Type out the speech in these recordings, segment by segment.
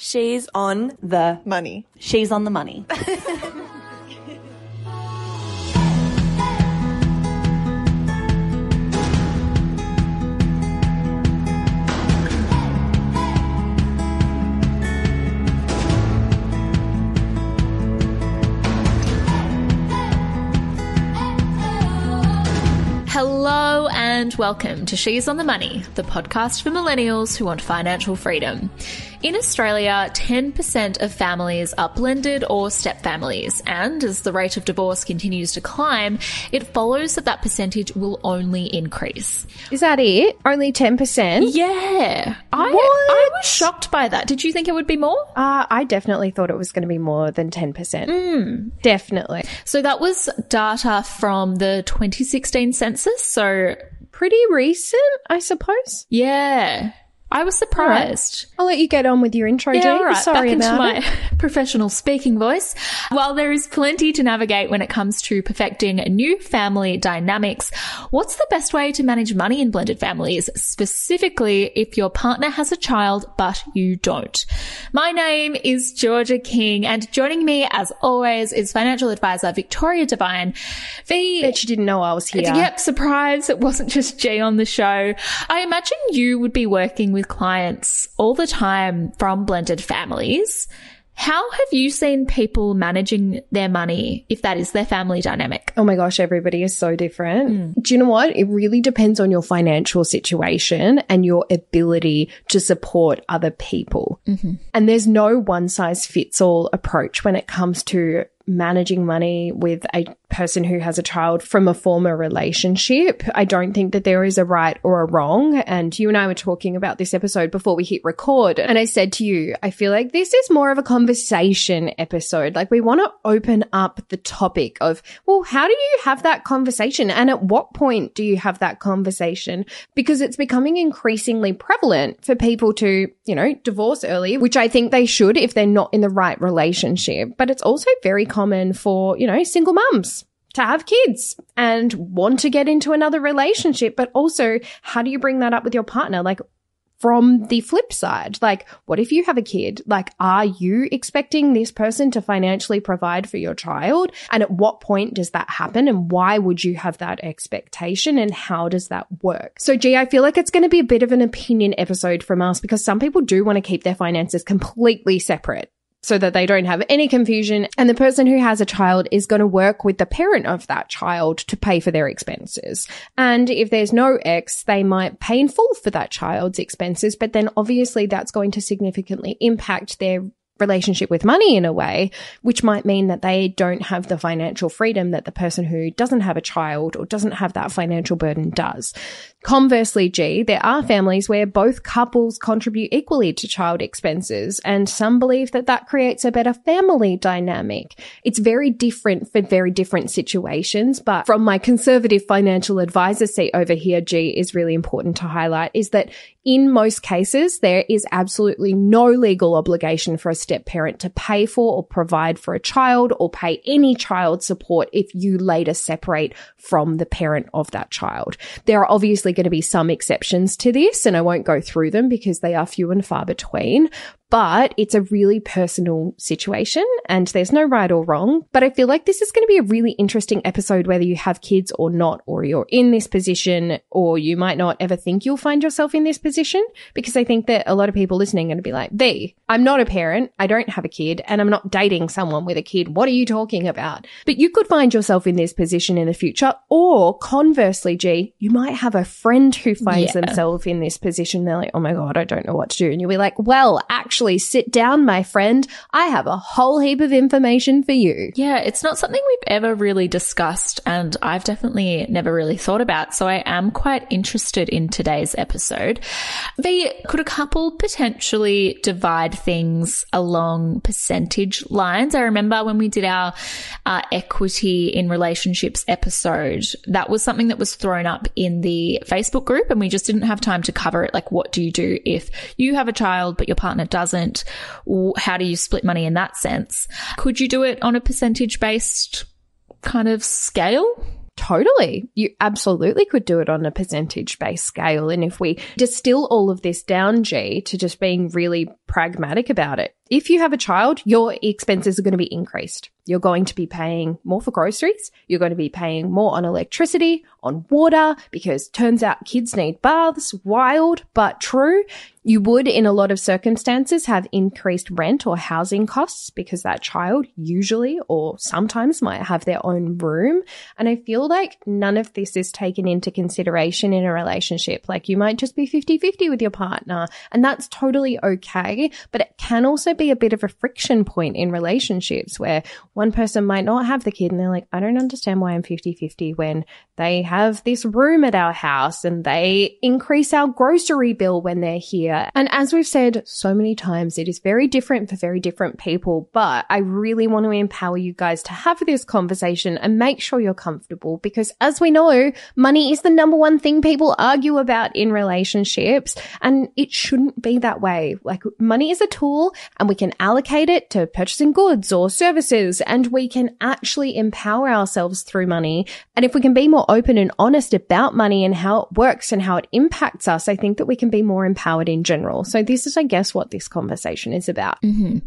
She's on the Money. She's on the money. Hello and welcome to She's on the Money, the podcast for millennials who want financial freedom. In Australia, 10% of families are blended or step families, and as the rate of divorce continues to climb, it follows that that percentage will only increase. Is that it? Only 10%? Yeah. I? I was shocked by that. Did you think it would be more? Uh, I definitely thought it was going to be more than 10%. Definitely. So that was data from the 2016 census. So Pretty recent, I suppose. yeah, I was surprised. I'll let you get on with your intro, Yeah, Jane. right. Sorry Back into about my it. professional speaking voice. While there is plenty to navigate when it comes to perfecting new family dynamics, what's the best way to manage money in blended families, specifically if your partner has a child but you don't? My name is Georgia King, and joining me, as always, is financial advisor Victoria Devine. V. Bet you didn't know I was here. Yep, surprise. It wasn't just G on the show. I imagine you would be working with clients all the time from blended families. How have you seen people managing their money if that is their family dynamic? Oh my gosh, everybody is so different. Hmm. Do you know what? It really depends on your financial situation and your ability to support other people. Mm-hmm. And there's no one size fits all approach when it comes to managing money with a person who has a child from a former relationship. I don't think that there is a right or a wrong. And you and I were talking about this episode before we hit record. And I said to you, I feel like this is more of a conversation episode. Like we want to open up the topic of, well, how do you have that conversation? And at what point do you have that conversation? Because it's becoming increasingly prevalent for people to, you know, divorce early, which I think they should if they're not in the right relationship. But it's also very common for, you know, single mums to have kids and want to get into another relationship. But also, how do you bring that up with your partner? Like, from the flip side, like, what if you have a kid? Like, are you expecting this person to financially provide for your child? And at what point does that happen? And why would you have that expectation? And how does that work? So, G, I feel like it's going to be a bit of an opinion episode from us because some people do want to keep their finances completely separate so that they don't have any confusion. And the person who has a child is going to work with the parent of that child to pay for their expenses. And if there's no ex, they might pay in full for that child's expenses, but then obviously that's going to significantly impact their relationship with money in a way, which might mean that they don't have the financial freedom that the person who doesn't have a child or doesn't have that financial burden does. Conversely, G, there are families where both couples contribute equally to child expenses, and some believe that that creates a better family dynamic. It's very different for very different situations, but from my conservative financial advisor seat over here, G, is really important to highlight is that in most cases, there is absolutely no legal obligation for a step parent to pay for or provide for a child or pay any child support if you later separate from the parent of that child. There are obviously going to be some exceptions to this, and I won't go through them because they are few and far between. But it's a really personal situation and there's no right or wrong. But I feel like this is going to be a really interesting episode, whether you have kids or not, or you're in this position, or you might not ever think you'll find yourself in this position. Because I think that a lot of people listening are going to be like, V, I'm not a parent. I don't have a kid and I'm not dating someone with a kid. What are you talking about? But you could find yourself in this position in the future. Or conversely, G, you might have a friend who finds Yeah. themselves in this position. They're like, oh my God, I don't know what to do. And you'll be like, well, actually, sit down, my friend. I have a whole heap of information for you. Yeah, it's not something we've ever really discussed, and I've definitely never really thought about. So I am quite interested in today's episode. V, could a couple potentially divide things along percentage lines? I remember when we did our uh, equity in relationships episode, that was something that was thrown up in the Facebook group, and we just didn't have time to cover it. Like, what do you do if you have a child but your partner doesn't? W- How do you split money in that sense? Could you do it on a percentage based kind of scale? Totally. You absolutely could do it on a percentage based scale. And if we distill all of this down, G, to just being really pragmatic about it, if you have a child, your expenses are going to be increased. You're going to be paying more for groceries. You're going to be paying more on electricity, on water, because turns out kids need baths. Wild, but true. You would, in a lot of circumstances, have increased rent or housing costs because that child usually or sometimes might have their own room. And I feel like none of this is taken into consideration in a relationship. Like you might just be 50 50 with your partner, and that's totally okay. But it can also be a bit of a friction point in relationships where one person might not have the kid and they're like, I don't understand why I'm 50 50 when they have this room at our house and they increase our grocery bill when they're here. And as we've said so many times, it is very different for very different people, but I really want to empower you guys to have this conversation and make sure you're comfortable because as we know, money is the number one thing people argue about in relationships and it shouldn't be that way. Like money is a tool and we can allocate it to purchasing goods or services and we can actually empower ourselves through money. And if we can be more open and honest about money and how it works and how it impacts us, I think that we can be more empowered in general. So this is, I guess, what this conversation is about. Mm-hmm.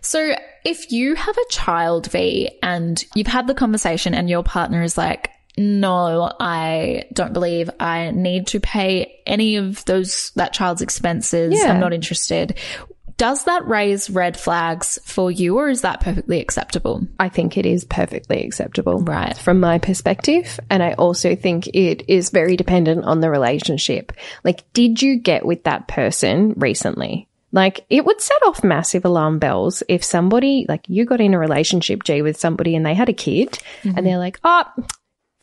So if you have a child, V, and you've had the conversation and your partner is like, no, I don't believe I need to pay any of those, that child's expenses. Yeah. I'm not interested. Does that raise red flags for you or is that perfectly acceptable? I think it is perfectly acceptable. Right. From my perspective. And I also think it is very dependent on the relationship. Like, did you get with that person recently? Like, it would set off massive alarm bells if somebody, like, you got in a relationship, G, with somebody and they had a kid and mm-hmm. they're like, oh,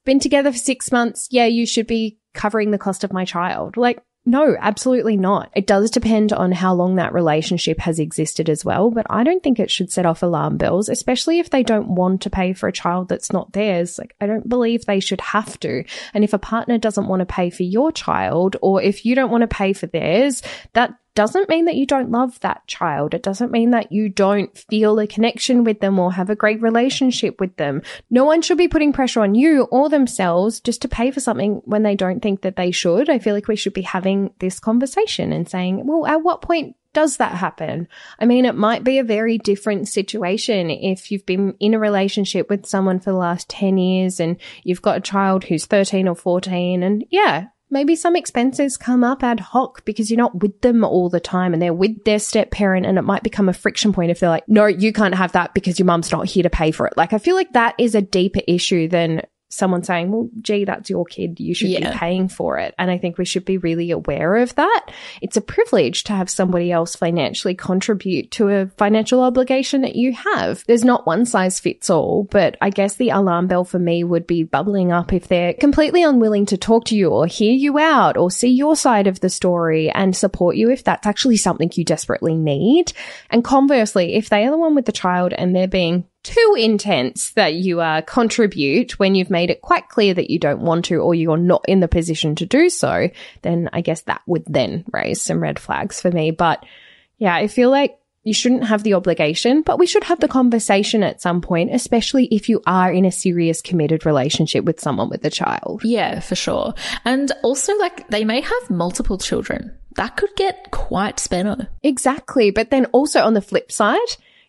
been together for six months. Yeah, you should be covering the cost of my child. Like, no, absolutely not. It does depend on how long that relationship has existed as well, but I don't think it should set off alarm bells, especially if they don't want to pay for a child that's not theirs. Like, I don't believe they should have to. And if a partner doesn't want to pay for your child, or if you don't want to pay for theirs, that doesn't mean that you don't love that child. It doesn't mean that you don't feel a connection with them or have a great relationship with them. No one should be putting pressure on you or themselves just to pay for something when they don't think that they should. I feel like we should be having this conversation and saying, well, at what point does that happen? I mean, it might be a very different situation if you've been in a relationship with someone for the last 10 years and you've got a child who's 13 or 14 and yeah, maybe some expenses come up ad hoc because you're not with them all the time and they're with their step parent and it might become a friction point if they're like, no, you can't have that because your mum's not here to pay for it. Like, I feel like that is a deeper issue than someone saying, well, gee, that's your kid. You should Yeah. be paying for it. And I think we should be really aware of that. It's a privilege to have somebody else financially contribute to a financial obligation that you have. There's not one size fits all, but I guess the alarm bell for me would be bubbling up if they're completely unwilling to talk to you or hear you out or see your side of the story and support you if that's actually something you desperately need. And conversely, if they are the one with the child and they're being too intense that you uh, contribute when you've made it quite clear that you don't want to or you're not in the position to do so, then I guess that would then raise some red flags for me. But yeah, I feel like you shouldn't have the obligation, but we should have the conversation at some point, especially if you are in a serious committed relationship with someone with a child. Yeah, for sure. And also, like, they may have multiple children. That could get quite spenno. Exactly. But then also on the flip side,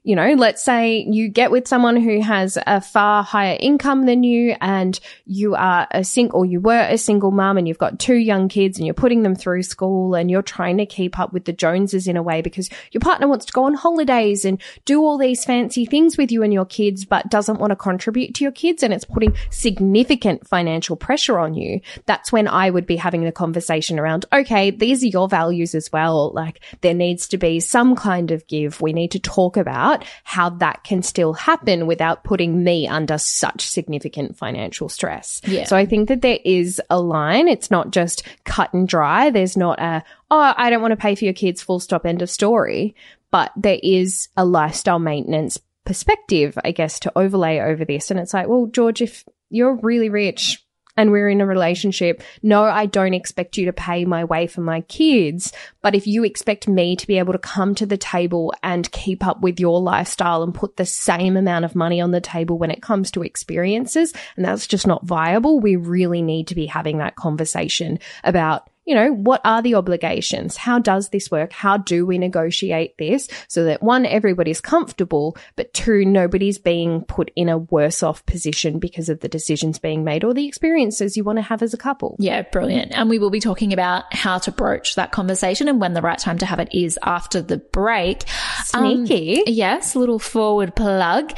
you know, let's say you get with someone who has a far higher income than you and you are a sing or you were a single mum and you've got two young kids and you're putting them through school and you're trying to keep up with the Joneses in a way because your partner wants to go on holidays and do all these fancy things with you and your kids, but doesn't want to contribute to your kids and it's putting significant financial pressure on you. That's when I would be having the conversation around, okay, these are your values as well. Like there needs to be some kind of give. We need to talk about how that can still happen without putting me under such significant financial stress. Yeah. So I think that there is a line. It's not just cut and dry. There's not a, oh, I don't want to pay for your kids, full stop, end of story. But there is a lifestyle maintenance perspective, I guess, to overlay over this. And it's like, well, George, if you're really rich and we're in a relationship, no, I don't expect you to pay my way for my kids. But if you expect me to be able to come to the table and keep up with your lifestyle and put the same amount of money on the table when it comes to experiences, and that's just not viable, we really need to be having that conversation about you know, what are the obligations? How does this work? How do we negotiate this so that one, everybody's comfortable, but two, nobody's being put in a worse off position because of the decisions being made or the experiences you want to have as a couple? Yeah, brilliant. And we will be talking about how to broach that conversation and when the right time to have it is after the break. Sneaky. Um, yes, little forward plug.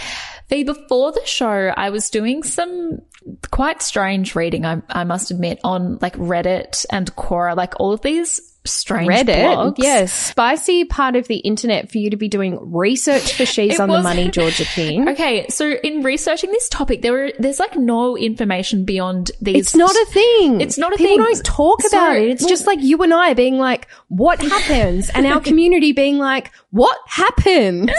V, before the show, I was doing some quite strange reading, I, I must admit, on like Reddit and Quora, like all of these strange Reddit, blogs. yes, spicy part of the internet for you to be doing research for She's It on the Money, Georgia King. Okay, so in researching this topic, there were there's like no information beyond these. It's not a thing. It's not a People thing. People don't talk about it. It's just like you and I being like, what happens? and our community being like, what happens?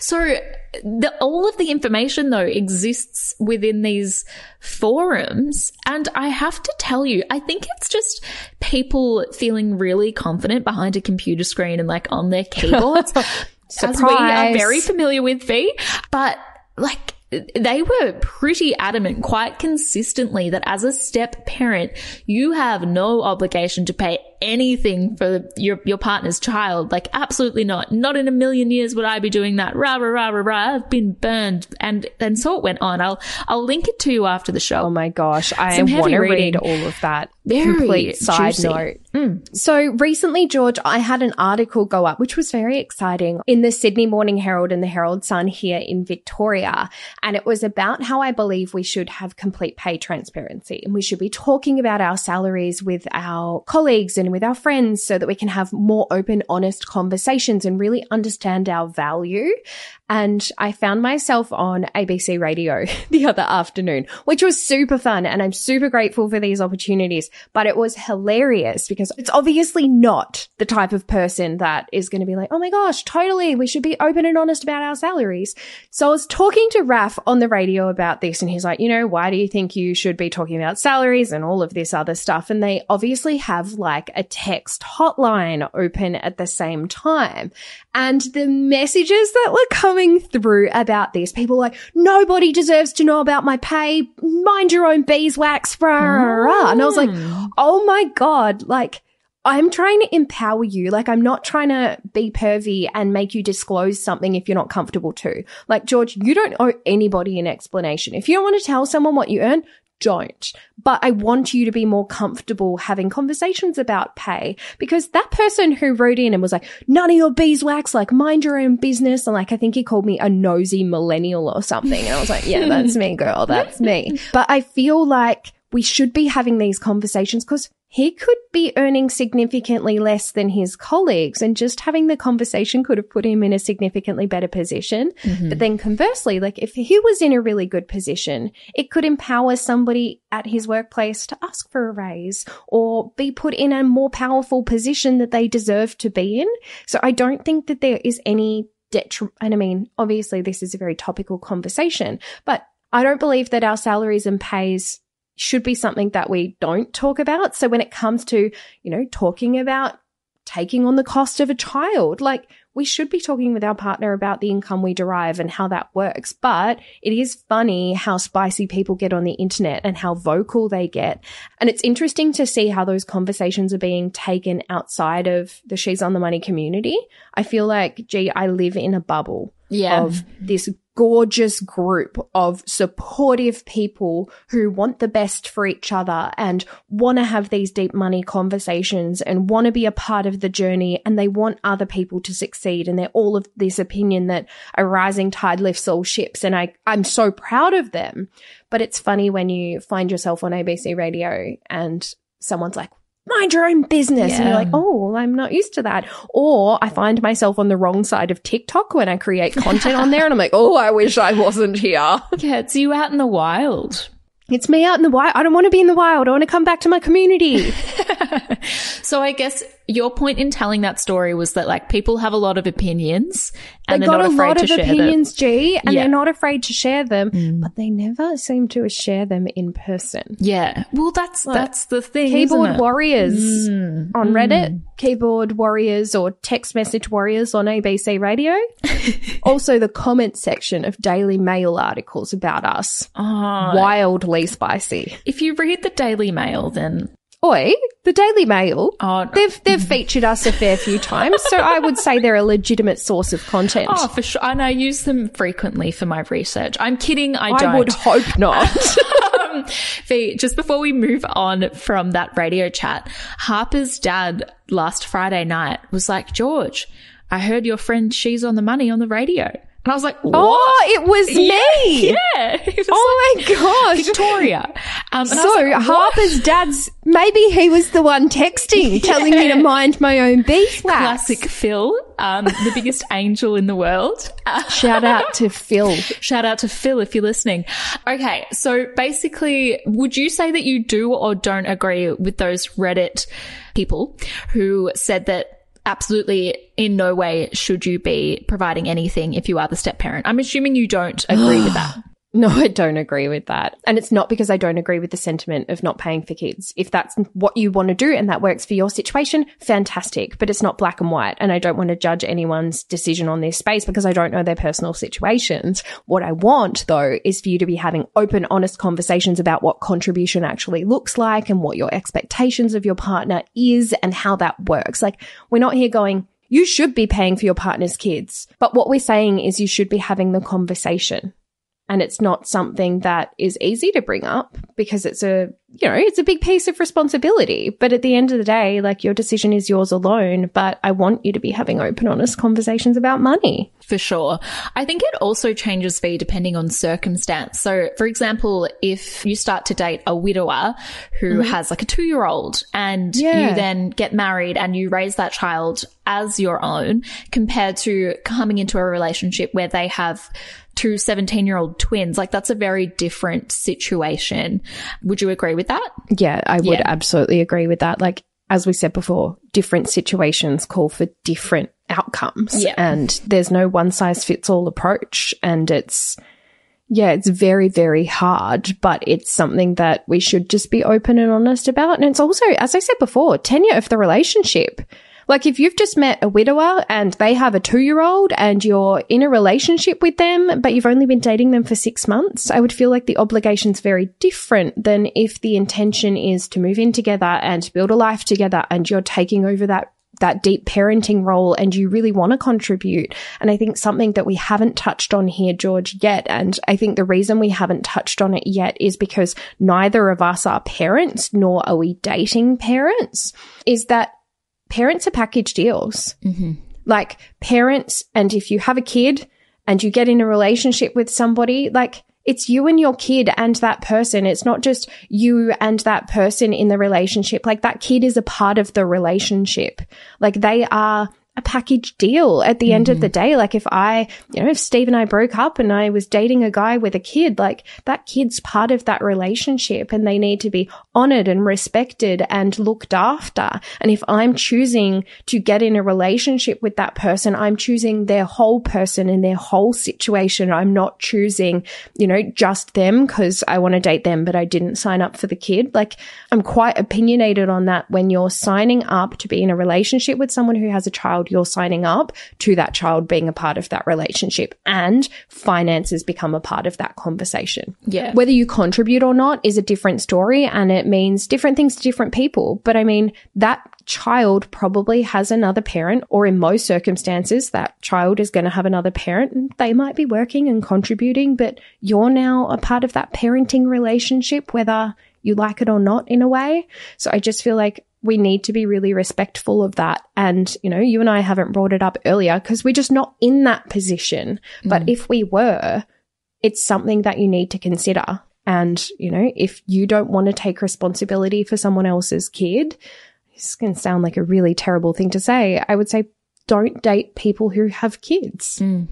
So the, all of the information though exists within these forums. And I have to tell you, I think it's just people feeling really confident behind a computer screen and like on their keyboards. As we are very familiar with V, but like they were pretty adamant quite consistently that as a step parent, you have no obligation to pay anything for your, your partner's child. Like absolutely not. Not in a million years would I be doing that. Rah, rah, rah, rah, rah. I've been burned. And, and so it went on. I'll, I'll link it to you after the show. Oh my gosh, I want to read all of that. Very Complete side juicy. note. Mm. So recently, George, I had an article go up, which was very exciting in the Sydney Morning Herald and the Herald Sun here in Victoria. And it was about how I believe we should have complete pay transparency and we should be talking about our salaries with our colleagues and with our friends so that we can have more open, honest conversations and really understand our value. And I found myself on ABC radio the other afternoon, which was super fun. And I'm super grateful for these opportunities, but it was hilarious because it's obviously not the type of person that is going to be like, Oh my gosh, totally. We should be open and honest about our salaries. So I was talking to Raf on the radio about this and he's like, you know, why do you think you should be talking about salaries and all of this other stuff? And they obviously have like a text hotline open at the same time. And the messages that were coming through about this, people were like, nobody deserves to know about my pay. Mind your own beeswax. Rah, rah, rah. And I was like, hmm. oh my God, like, I'm trying to empower you. Like, I'm not trying to be pervy and make you disclose something if you're not comfortable to. Like, George, you don't owe anybody an explanation. If you don't want to tell someone what you earn, don't. But I want you to be more comfortable having conversations about pay because that person who wrote in and was like, none of your beeswax, like mind your own business. And like, I think he called me a nosy millennial or something. And I was like, yeah, that's me, girl. That's me. But I feel like we should be having these conversations because he could be earning significantly less than his colleagues and just having the conversation could have put him in a significantly better position. Mm-hmm. But then conversely, like if he was in a really good position, it could empower somebody at his workplace to ask for a raise or be put in a more powerful position that they deserve to be in. So I don't think that there is any detriment. And I mean, obviously this is a very topical conversation, but I don't believe that our salaries and pays should be something that we don't talk about. So when it comes to, you know, talking about taking on the cost of a child, like we should be talking with our partner about the income we derive and how that works. But it is funny how spicy people get on the internet and how vocal they get. And it's interesting to see how those conversations are being taken outside of the She's on the Money community. I feel like, gee, I live in a bubble Yeah. of this gorgeous group of supportive people who want the best for each other and want to have these deep money conversations and want to be a part of the journey and they want other people to succeed. And they're all of this opinion that a rising tide lifts all ships and I I'm so proud of them. But it's funny when you find yourself on ABC radio and someone's like mind your own business. And you're like oh well, i'm not used to that. Or i find myself on the wrong side of tiktok when i create content on there and i'm like oh i wish i wasn't here. Yeah, it's you out in the wild. it's me out in the wild. I don't want to be in the wild. I want to come back to my community so I guess your point in telling that story was that like people have a lot of opinions and they they're got not a afraid lot to of share opinions, G, and Yeah. they're not afraid to share them, Mm. but they never seem to share them in person. Yeah. Well, that's that's the thing. Keyboard isn't it? warriors Mm. on Reddit, keyboard warriors or text message warriors on ABC Radio. also, the comment section of Daily Mail articles about us. Oh, Wildly spicy. if you read the Daily Mail, then Oi, the Daily Mail. oh, no. They've they've featured us a fair few times, so I would say they're a legitimate source of content. Oh, for sure. And I use them frequently for my research. I'm kidding. I, I don't. I would hope not. um, just before we move on from that radio chat, Harper's dad last Friday night was like, George, I heard your friend She's on the Money on the radio. And I was like, what? oh, it was me. Yeah. He was Oh my like, gosh. Victoria. Um, and I was So like. Harper's dad's maybe he was the one texting, telling me to mind my own beeswax. Classic Phil, um, the biggest angel in the world. Shout out to Phil. Shout out to Phil if you're listening. Okay, so basically, would you say that you do or don't agree with those Reddit people who said that absolutely in no way should you be providing anything if you are the step parent? I'm assuming you don't agree with that. No, I don't agree with that. And it's not because I don't agree with the sentiment of not paying for kids. If that's what you want to do and that works for your situation, fantastic. But it's not black and white. And I don't want to judge anyone's decision on this space because I don't know their personal situations. What I want though is for you to be having open, honest conversations about what contribution actually looks like and what your expectations of your partner is and how that works. Like we're not here going, you should be paying for your partner's kids. But what we're saying is you should be having the conversation and it's not something that is easy to bring up because it's a you know it's a big piece of responsibility but at the end of the day like your decision is yours alone but i want you to be having open honest conversations about money For sure. I think it also changes V depending on circumstance. So, for example, if you start to date a widower who mm-hmm. has like a two year old and Yeah. you then get married and you raise that child as your own compared to coming into a relationship where they have two 17 year old twins, like that's a very different situation. Would you agree with that? yeah i would Yeah. absolutely agree with that like as we said before different situations call for different outcomes Yeah. and there's no one size fits all approach and it's yeah, it's very, very hard, but it's something that we should just be open and honest about. And it's also, as I said before, tenure of the relationship. Like if you've just met a widower and they have a two year old and you're in a relationship with them, but you've only been dating them for six months, I would feel like the obligation's very different than if the intention is to move in together and build a life together and you're taking over that that deep parenting role and you really want to contribute. And I think something that we haven't touched on here, George, yet, and I think the reason we haven't touched on it yet is because neither of us are parents, nor are we dating parents, is that parents are package deals. Mm-hmm. Like parents, and if you have a kid and you get in a relationship with somebody, like it's you and your kid and that person. It's not just you and that person in the relationship. Like that kid is a part of the relationship. Like they are a package deal at the end of the mm-hmm. day. Like if I, you know, if Steve and I broke up and I was dating a guy with a kid, like that kid's part of that relationship and they need to be honored and respected and looked after. And if I'm choosing to get in a relationship with that person, I'm choosing their whole person and their whole situation. I'm not choosing, you know, just them because I want to date them, but I didn't sign up for the kid. Like I'm quite opinionated on that when you're signing up to be in a relationship with someone who has a child, you're signing up to that child being a part of that relationship and finances become a part of that conversation. Yeah. Whether you contribute or not is a different story and it means different things to different people. But I mean, that child probably has another parent, or in most circumstances, that child is going to have another parent and they might be working and contributing, but you're now a part of that parenting relationship, whether you like it or not in a way. So I just feel like we need to be really respectful of that. And, you know, you and I haven't brought it up earlier because we're just not in that position. But mm. if we were, it's something that you need to consider. And, you know, if you don't want to take responsibility for someone else's kid, this can sound like a really terrible thing to say. I would say don't date people who have kids. Mm.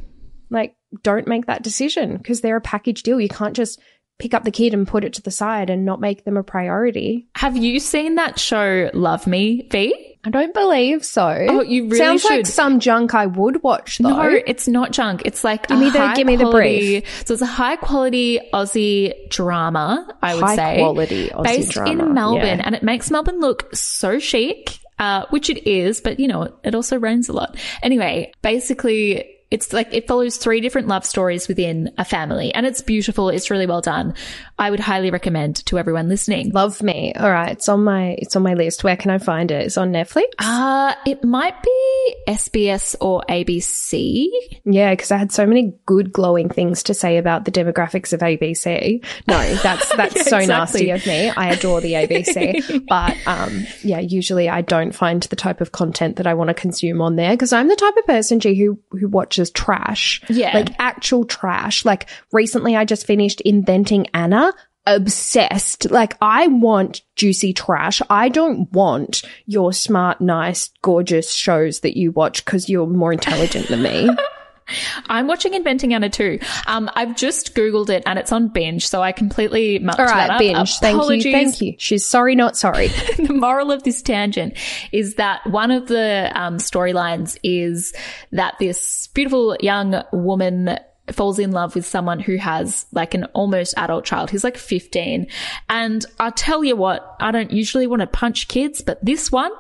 Like, don't make that decision because they're a package deal. You can't just pick up the kid and put it to the side and not make them a priority. Have you seen that show Love Me, V? I don't believe so. Oh, you really Sounds should. like some junk I would watch though. No, it's not junk. It's like give me the- high give me the quality, So it's a high quality Aussie drama, I would High say. quality Aussie based drama, in Melbourne, yeah. and it makes Melbourne look so chic, uh, which it is, but you know, it also rains a lot. Anyway, basically, it's like it follows three different love stories within a family, and it's beautiful. It's really well done. I would highly recommend to everyone listening. Love me. All right, it's on my it's on my list. Where can I find it? It's on Netflix. Uh, it might be SBS or ABC. Yeah, because I had so many good glowing things to say about the demographics of ABC. No, that's that's Yeah, so exactly. nasty of me. I adore the ABC, but um, yeah, usually I don't find the type of content that I want to consume on there because I'm the type of person, G, who who watches trash. Yeah. like actual trash. Like recently, I just finished Inventing Anna. Obsessed. Like, I want juicy trash. I don't want your smart, nice, gorgeous shows that you watch because you're more intelligent than me. I'm watching Inventing Anna too. Um, I've just Googled it and it's on binge, so I completely mucked All that right, up. binge. Thank you. Thank you. She's sorry, not sorry. the moral of this tangent is that one of the um, storylines is that this beautiful young woman falls in love with someone who has like an almost adult child who's like 15 and i'll tell you what i don't usually want to punch kids but this one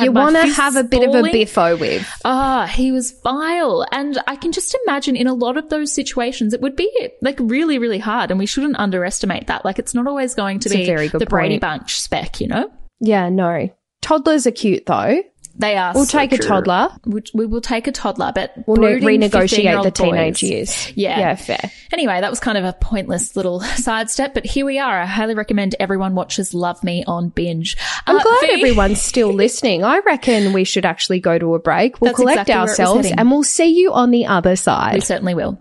You want to have a bit of a biffo with. Ah, he was vile. And I can just imagine in a lot of those situations, it would be like really, really hard. And we shouldn't underestimate that. Like it's not always going to It's be the Brady. Bunch spec, you know? Yeah, no. Toddlers are cute though. They are. We'll so take a toddler. We, we will take a toddler, but We'll renegotiate the teenage boys- years. Yeah. Yeah, fair. Anyway, that was kind of a pointless little sidestep, but here we are. I highly recommend everyone watches Love Me on binge. I'm Uh, glad V- everyone's still listening. I reckon we should actually go to a break. We'll That's collect exactly where it was ourselves and we'll see you on the other side. We certainly will.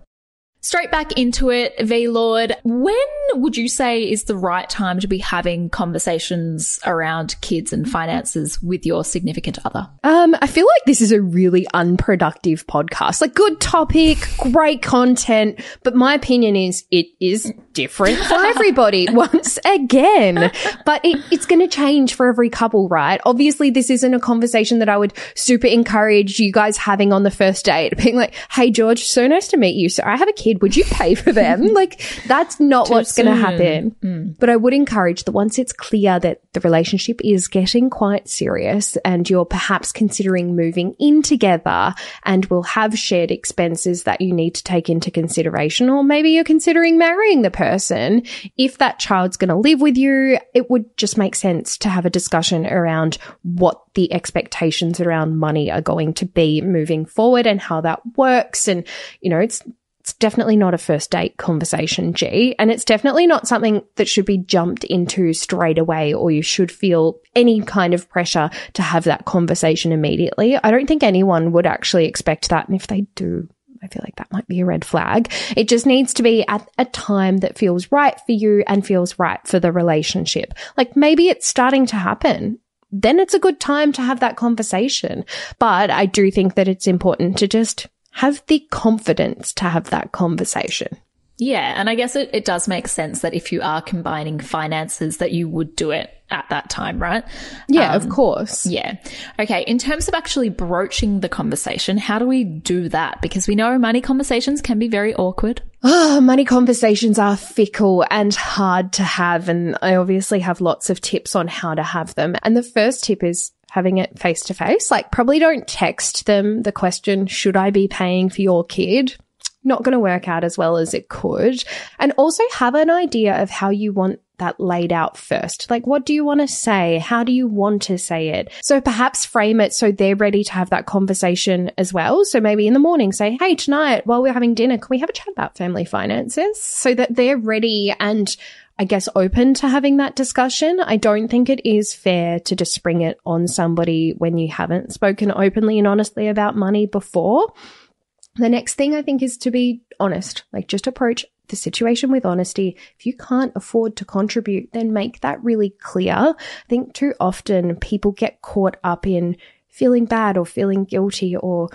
Straight back into it, V Lord. When would you say is the right time to be having conversations around kids and finances with your significant other? Um, I feel like this is a really unproductive podcast. Like good topic, great content, but my opinion is it is different for everybody once again. But it, it's going to change for every couple, right? Obviously, this isn't a conversation that I would super encourage you guys having on the first date, being like, "Hey, George, so nice to meet you. So I have a kid. Would you pay for them?" like that's not what's going to happen. Mm. But I would encourage that once it's clear that the relationship is getting quite serious and you're perhaps considering moving in together and will have shared expenses that you need to take into consideration, or maybe you're considering marrying the person, if that child's going to live with you, it would just make sense to have a discussion around what the expectations around money are going to be moving forward and how that works. And, you know, it's it's definitely not a first date conversation, G. And it's definitely not something that should be jumped into straight away or you should feel any kind of pressure to have that conversation immediately. I don't think anyone would actually expect that. And if they do, I feel like that might be a red flag. It just needs to be at a time that feels right for you and feels right for the relationship. Like maybe it's starting to happen then it's a good time to have that conversation. But I do think that it's important to just have the confidence to have that conversation. Yeah, and I guess it, it does make sense that if you are combining finances that you would do it at that time, right? Yeah, of um, course. Yeah. Okay. In terms of actually broaching the conversation, how do we do that? Because we know money conversations can be very awkward. Oh, money conversations are fickle and hard to have. And I obviously have lots of tips on how to have them. And the first tip is having it face to face. Like, probably don't text them the question, should I be paying for your kid? Not going to work out as well as it could. And also have an idea of how you want that laid out first. Like, what do you want to say? How do you want to say it? So perhaps frame it so they're ready to have that conversation as well. So maybe in the morning say, Hey, tonight while we're having dinner, can we have a chat about family finances so that they're ready and I guess open to having that discussion. I don't think it is fair to just spring it on somebody when you haven't spoken openly and honestly about money before. The next thing I think is to be honest, like just approach the situation with honesty. If you can't afford to contribute, then make that really clear. I think too often people get caught up in feeling bad or feeling guilty or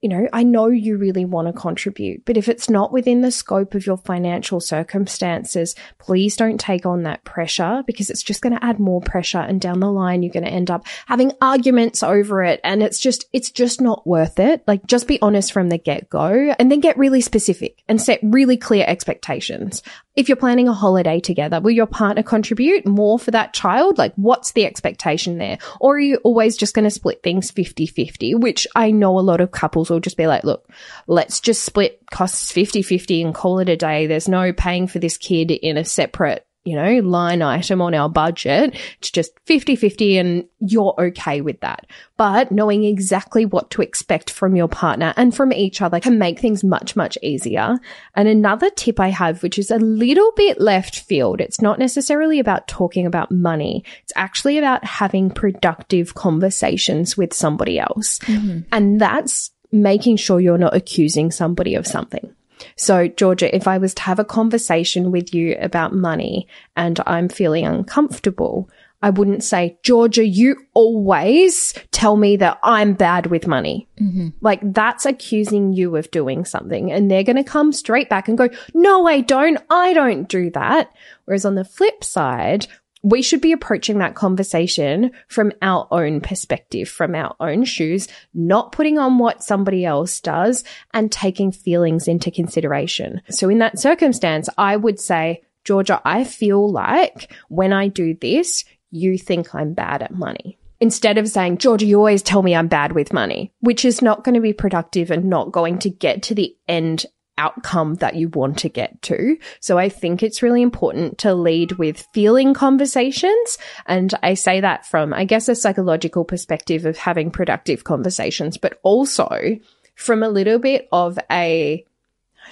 you know, I know you really want to contribute, but if it's not within the scope of your financial circumstances, please don't take on that pressure because it's just going to add more pressure. And down the line, you're going to end up having arguments over it. And it's just, it's just not worth it. Like just be honest from the get go and then get really specific and set really clear expectations. If you're planning a holiday together, will your partner contribute more for that child? Like what's the expectation there? Or are you always just going to split things 50 50, which I know a lot of couples will just be like, look, let's just split costs 50 50 and call it a day. There's no paying for this kid in a separate you know, line item on our budget. It's just 50 50 and you're okay with that. But knowing exactly what to expect from your partner and from each other can make things much, much easier. And another tip I have, which is a little bit left field. It's not necessarily about talking about money. It's actually about having productive conversations with somebody else. Mm-hmm. And that's making sure you're not accusing somebody of something. So, Georgia, if I was to have a conversation with you about money and I'm feeling uncomfortable, I wouldn't say, Georgia, you always tell me that I'm bad with money. Mm-hmm. Like that's accusing you of doing something. And they're going to come straight back and go, no, I don't. I don't do that. Whereas on the flip side, we should be approaching that conversation from our own perspective, from our own shoes, not putting on what somebody else does and taking feelings into consideration. So in that circumstance, I would say, Georgia, I feel like when I do this, you think I'm bad at money. Instead of saying, Georgia, you always tell me I'm bad with money, which is not going to be productive and not going to get to the end outcome that you want to get to. So I think it's really important to lead with feeling conversations. And I say that from, I guess, a psychological perspective of having productive conversations, but also from a little bit of a,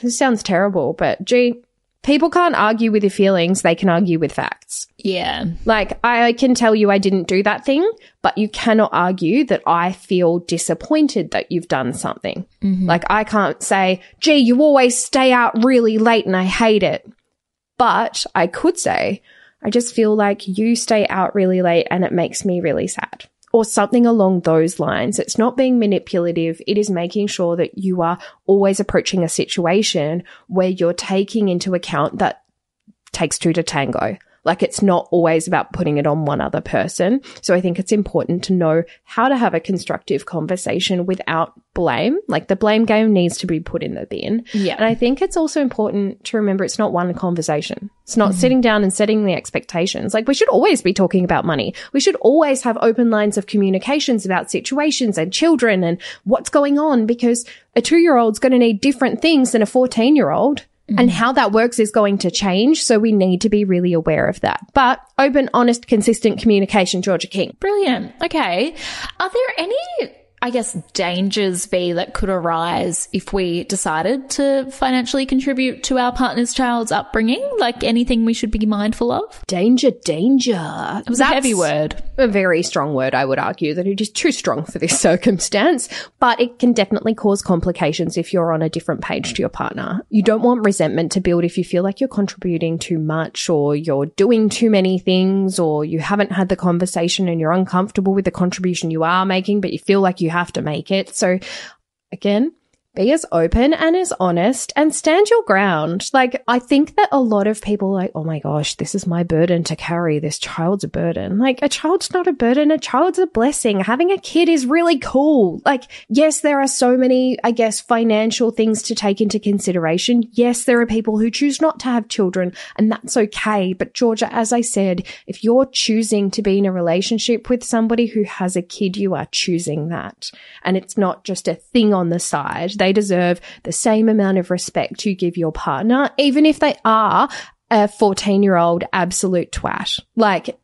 this sounds terrible, but gee, people can't argue with your feelings, they can argue with facts. Yeah. Like, I can tell you I didn't do that thing, but you cannot argue that I feel disappointed that you've done something. Mm-hmm. Like, I can't say, gee, you always stay out really late and I hate it. But I could say, I just feel like you stay out really late and it makes me really sad or something along those lines. It's not being manipulative. It is making sure that you are always approaching a situation where you're taking into account that takes two to tango. Like it's not always about putting it on one other person. So I think it's important to know how to have a constructive conversation without blame. Like the blame game needs to be put in the bin. Yeah. And I think it's also important to remember it's not one conversation. It's not mm-hmm. sitting down and setting the expectations. Like we should always be talking about money. We should always have open lines of communications about situations and children and what's going on because a two year old's going to need different things than a 14 year old. Mm-hmm. And how that works is going to change. So we need to be really aware of that. But open, honest, consistent communication, Georgia King. Brilliant. Okay. Are there any I guess, dangers be that could arise if we decided to financially contribute to our partner's child's upbringing? Like anything we should be mindful of? Danger, danger. It was That's a heavy word. A very strong word, I would argue, that it is too strong for this circumstance, but it can definitely cause complications if you're on a different page to your partner. You don't want resentment to build if you feel like you're contributing too much or you're doing too many things or you haven't had the conversation and you're uncomfortable with the contribution you are making, but you feel like you you have to make it. So again, be as open and as honest and stand your ground. Like, I think that a lot of people like, oh my gosh, this is my burden to carry. This child's a burden. Like, a child's not a burden. A child's a blessing. Having a kid is really cool. Like, yes, there are so many, I guess, financial things to take into consideration. Yes, there are people who choose not to have children and that's okay. But Georgia, as I said, if you're choosing to be in a relationship with somebody who has a kid, you are choosing that. And it's not just a thing on the side. They they deserve the same amount of respect you give your partner, even if they are a 14 year old absolute twat. Like,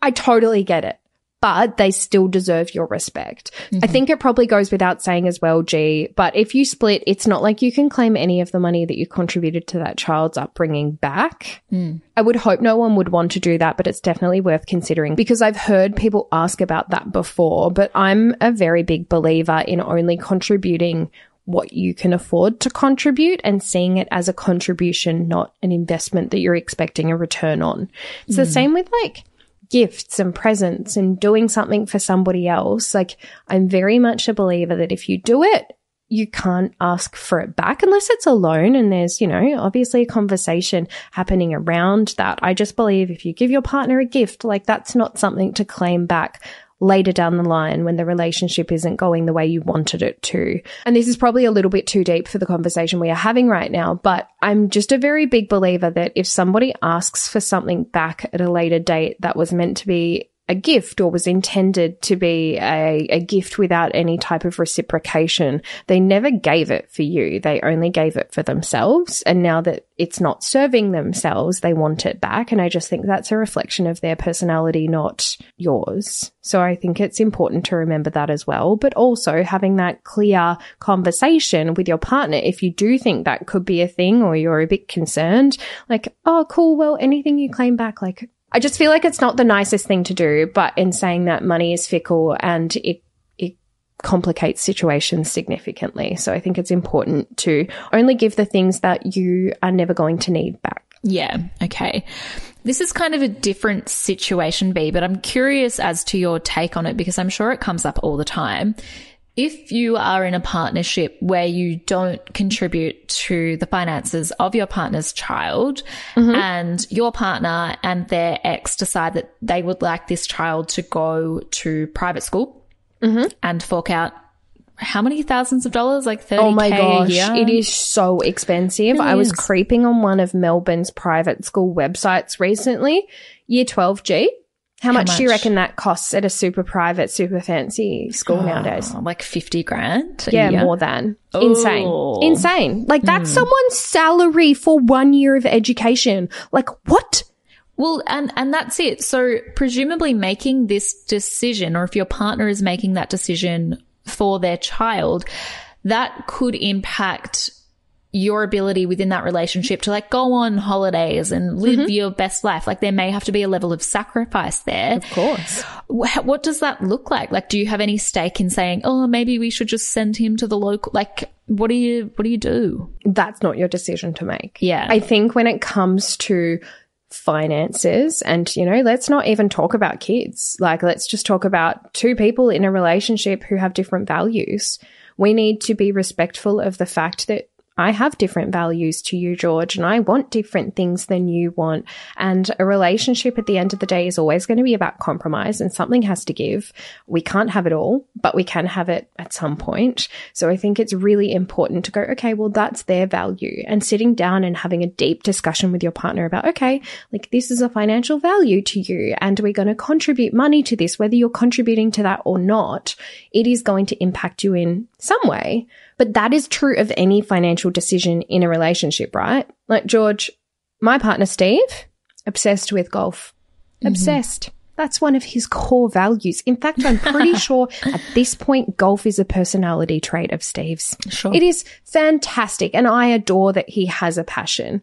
I totally get it but they still deserve your respect. Mm-hmm. I think it probably goes without saying as well, G, but if you split, it's not like you can claim any of the money that you contributed to that child's upbringing back. Mm. I would hope no one would want to do that, but it's definitely worth considering because I've heard people ask about that before, but I'm a very big believer in only contributing what you can afford to contribute and seeing it as a contribution, not an investment that you're expecting a return on. It's mm. the same with like gifts and presents and doing something for somebody else. Like I'm very much a believer that if you do it, you can't ask for it back unless it's a loan and there's, you know, obviously a conversation happening around that. I just believe if you give your partner a gift, like that's not something to claim back later down the line when the relationship isn't going the way you wanted it to. And this is probably a little bit too deep for the conversation we are having right now, but I'm just a very big believer that if somebody asks for something back at a later date that was meant to be a gift or was intended to be a, a gift without any type of reciprocation. They never gave it for you. They only gave it for themselves. And now that it's not serving themselves, they want it back. And I just think that's a reflection of their personality, not yours. So I think it's important to remember that as well. But also having that clear conversation with your partner. If you do think that could be a thing or you're a bit concerned, like, oh, cool. Well, anything you claim back, like, I just feel like it's not the nicest thing to do, but in saying that money is fickle and it it complicates situations significantly. So I think it's important to only give the things that you are never going to need back. Yeah, okay. This is kind of a different situation, V, but I'm curious as to your take on it because I'm sure it comes up all the time if you are in a partnership where you don't contribute to the finances of your partner's child mm-hmm. and your partner and their ex decide that they would like this child to go to private school mm-hmm. and fork out how many thousands of dollars? Like 30 Oh my gosh, it is so expensive. It I was creeping on one of Melbourne's private school websites recently, year 12G. How, much, much, do you reckon that costs at a super private, super fancy school oh, nowadays? Like 50 grand? Yeah, year? more than. Oh. Insane. Insane. Like that's mm. someone's salary for one year of education. Like what? Well, and, and that's it. So presumably making this decision, or if your partner is making that decision for their child, that could impact your ability within that relationship to like go on holidays and live mm-hmm. your best life. Like there may have to be a level of sacrifice there. Of course. What does that look like? Like, do you have any stake in saying, oh, maybe we should just send him to the local, like, what do you, what do you do? That's not your decision to make. Yeah. I think when it comes to finances and you know let's not even talk about kids like let's just talk about two people in a relationship who have different values we need to be respectful of the fact that I have different values to you, George, and I want different things than you want. And a relationship at the end of the day is always going to be about compromise and something has to give. We can't have it all, but we can have it at some point. So I think it's really important to go, okay, well, that's their value and sitting down and having a deep discussion with your partner about, okay, like this is a financial value to you and we're going to contribute money to this, whether you're contributing to that or not, it is going to impact you in some way. But that is true of any financial decision in a relationship, right? Like George, my partner Steve, obsessed with golf. Mm-hmm. Obsessed. That's one of his core values. In fact, I'm pretty sure at this point, golf is a personality trait of Steve's. Sure. It is fantastic. And I adore that he has a passion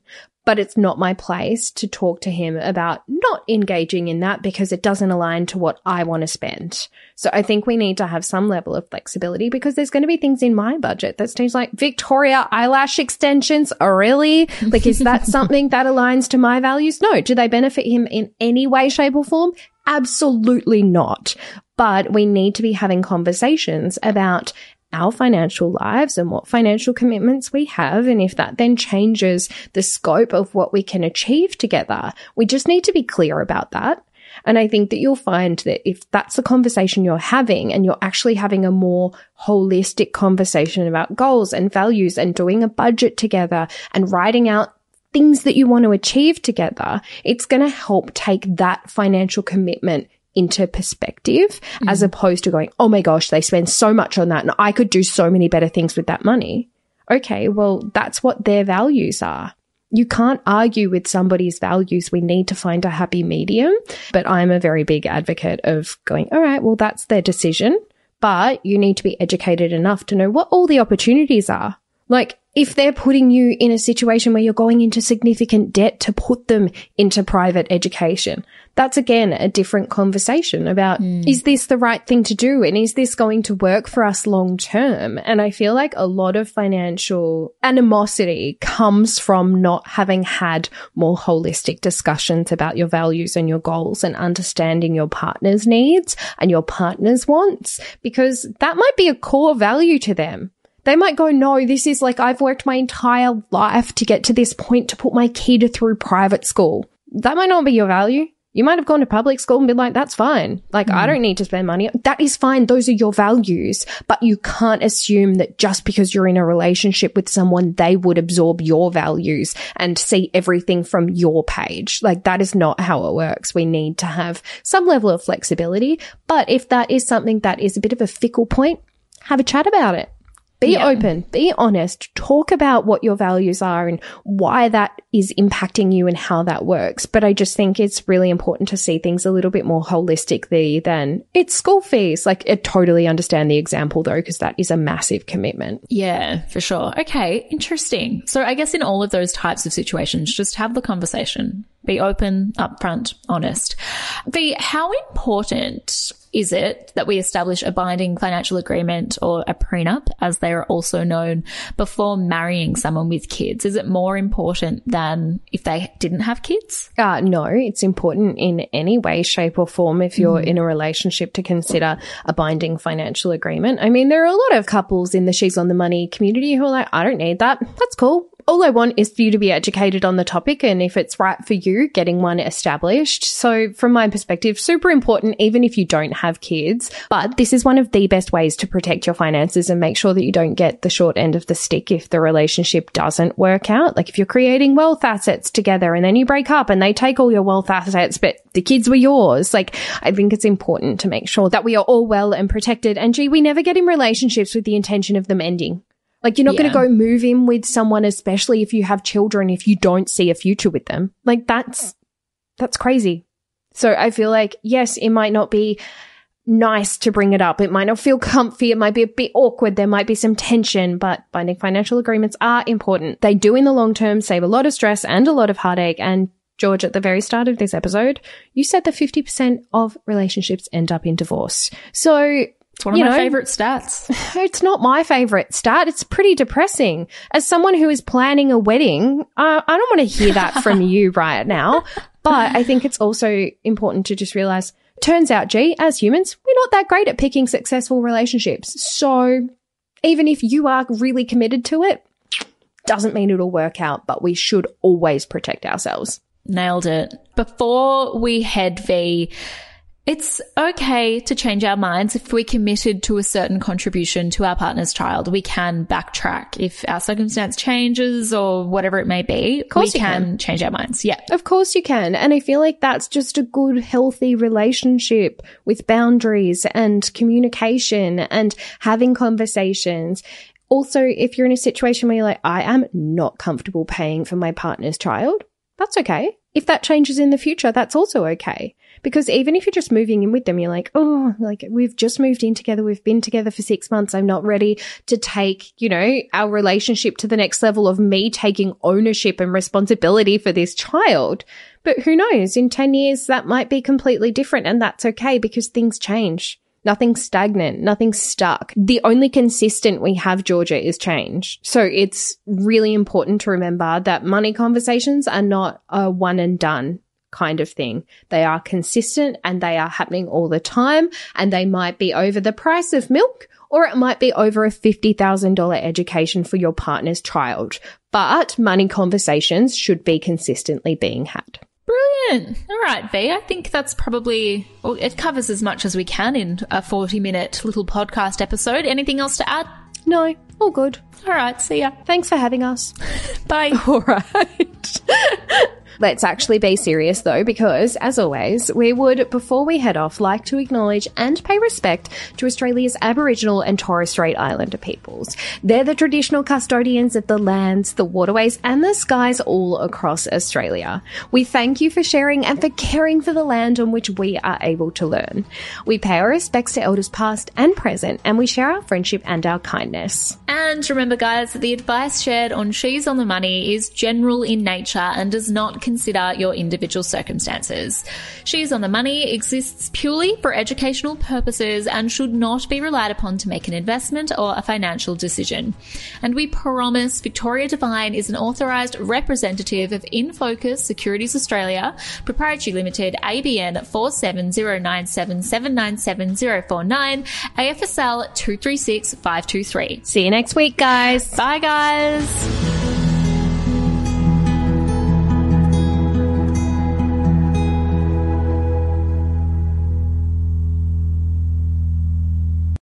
but it's not my place to talk to him about not engaging in that because it doesn't align to what I want to spend. So I think we need to have some level of flexibility because there's going to be things in my budget that seems like Victoria eyelash extensions. Oh, really? Like, is that something that aligns to my values? No. Do they benefit him in any way, shape or form? Absolutely not. But we need to be having conversations about our financial lives and what financial commitments we have. And if that then changes the scope of what we can achieve together, we just need to be clear about that. And I think that you'll find that if that's the conversation you're having and you're actually having a more holistic conversation about goals and values and doing a budget together and writing out things that you want to achieve together, it's going to help take that financial commitment into perspective mm. as opposed to going, oh my gosh, they spend so much on that and I could do so many better things with that money. Okay, well, that's what their values are. You can't argue with somebody's values. We need to find a happy medium. But I'm a very big advocate of going, all right, well, that's their decision. But you need to be educated enough to know what all the opportunities are. Like, if they're putting you in a situation where you're going into significant debt to put them into private education, that's again a different conversation about mm. is this the right thing to do and is this going to work for us long term? And I feel like a lot of financial animosity comes from not having had more holistic discussions about your values and your goals and understanding your partner's needs and your partner's wants because that might be a core value to them They might go, no, this is like, I've worked my entire life to get to this point to put my kid through private school. That might not be your value. You might have gone to public school and been like, that's fine. Like, I mm. don't need to spend money. That is fine. Those are your values. But you can't assume that just because you're in a relationship with someone, they would absorb your values and see everything from your page. Like, that is not how it works. We need to have some level of flexibility. But if that is something that is a bit of a fickle point, have a chat about it. Be Yeah. open, be honest, talk about what your values are and why that is impacting you and how that works. But I just think it's really important to see things a little bit more holistically than it's school fees. Like, I totally understand the example though, because that is a massive commitment. Yeah, for sure. Okay, interesting. So I guess in all of those types of situations, just have the conversation. Be open, upfront, honest. V, how important is it that we establish a binding financial agreement or a prenup, as they are also known, before marrying someone with kids? Is it more important than if they didn't have kids? Uh, no, it's important in any way, shape, or form if you're in a relationship to consider a binding financial agreement. I mean, there are a lot of couples in the She's on the Money community who are like, I don't need that. That's cool. All I want is for you to be educated on the topic and if it's right for you, getting one established. So from my perspective, super important, even if you don't have kids. But this is one of the best ways to protect your finances and make sure that you don't get the short end of the stick if the relationship doesn't work out. Like if you're creating wealth assets together and then you break up and they take all your wealth assets, but the kids were yours. Like I think it's important to make sure that we are all well and protected. And gee, we never get in relationships with the intention of them ending. Like you're not going to go move in with someone, especially if you have children, if you don't see a future with them. Like that's, that's crazy. So I feel like, yes, it might not be nice to bring it up. It might not feel comfy. It might be a bit awkward. There might be some tension, but binding financial agreements are important. They do in the long term save a lot of stress and a lot of heartache. And George, at the very start of this episode, you said that 50% of relationships end up in divorce. So It's one of You my know- favorite stats. it's not my favorite stat. It's pretty depressing. As someone who is planning a wedding, uh, I don't want to hear that from you right now. But I think it's also important to just realize, turns out, gee, as humans, we're not that great at picking successful relationships. So even if you are really committed to it, doesn't mean it'll work out, but we should always protect ourselves. Nailed it. Before we head V, it's okay to change our minds if we're committed to a certain contribution to our partner's child. We can backtrack if our circumstance changes or whatever it may be. Of course we you can, can. change our minds. Yeah. Of course you can. And I feel like that's just a good, healthy relationship with boundaries and communication and having conversations. Also, if you're in a situation where you're like, I am not comfortable paying for my partner's child, that's okay. If that changes in the future, that's also okay. Because even if you're just moving in with them, you're like, oh, like we've just moved in together. We've been together for six months. I'm not ready to take, you know, our relationship to the next level of me taking ownership and responsibility for this child. But who knows? In 10 years, that might be completely different. And that's okay because things change. Nothing's stagnant, nothing stuck. The only consistent we have, Georgia, is change. So it's really important to remember that money conversations are not a one and done kind of thing. They are consistent and they are happening all the time and they might be over the price of milk or it might be over a $50,000 education for your partner's child. But money conversations should be consistently being had. Brilliant. All right, V. I think that's probably, well, it covers as much as we can in a 40 minute little podcast episode. Anything else to add? No, all good. All right. See ya. Thanks for having us. Bye. All right. Let's actually be serious though, because as always, we would, before we head off, like to acknowledge and pay respect to Australia's Aboriginal and Torres Strait Islander peoples. They're the traditional custodians of the lands, the waterways, and the skies all across Australia. We thank you for sharing and for caring for the land on which we are able to learn. We pay our respects to elders past and present, and we share our friendship and our kindness. And remember, guys, that the advice shared on She's on the Money is general in nature and does not consider your individual circumstances. She's on the Money exists purely for educational purposes and should not be relied upon to make an investment or a financial decision. And we promise Victoria Devine is an authorised representative of InFocus Securities Australia, Proprietary Limited, ABN 47097797049, AFSL 236523. See you next week, guys. Bye, guys.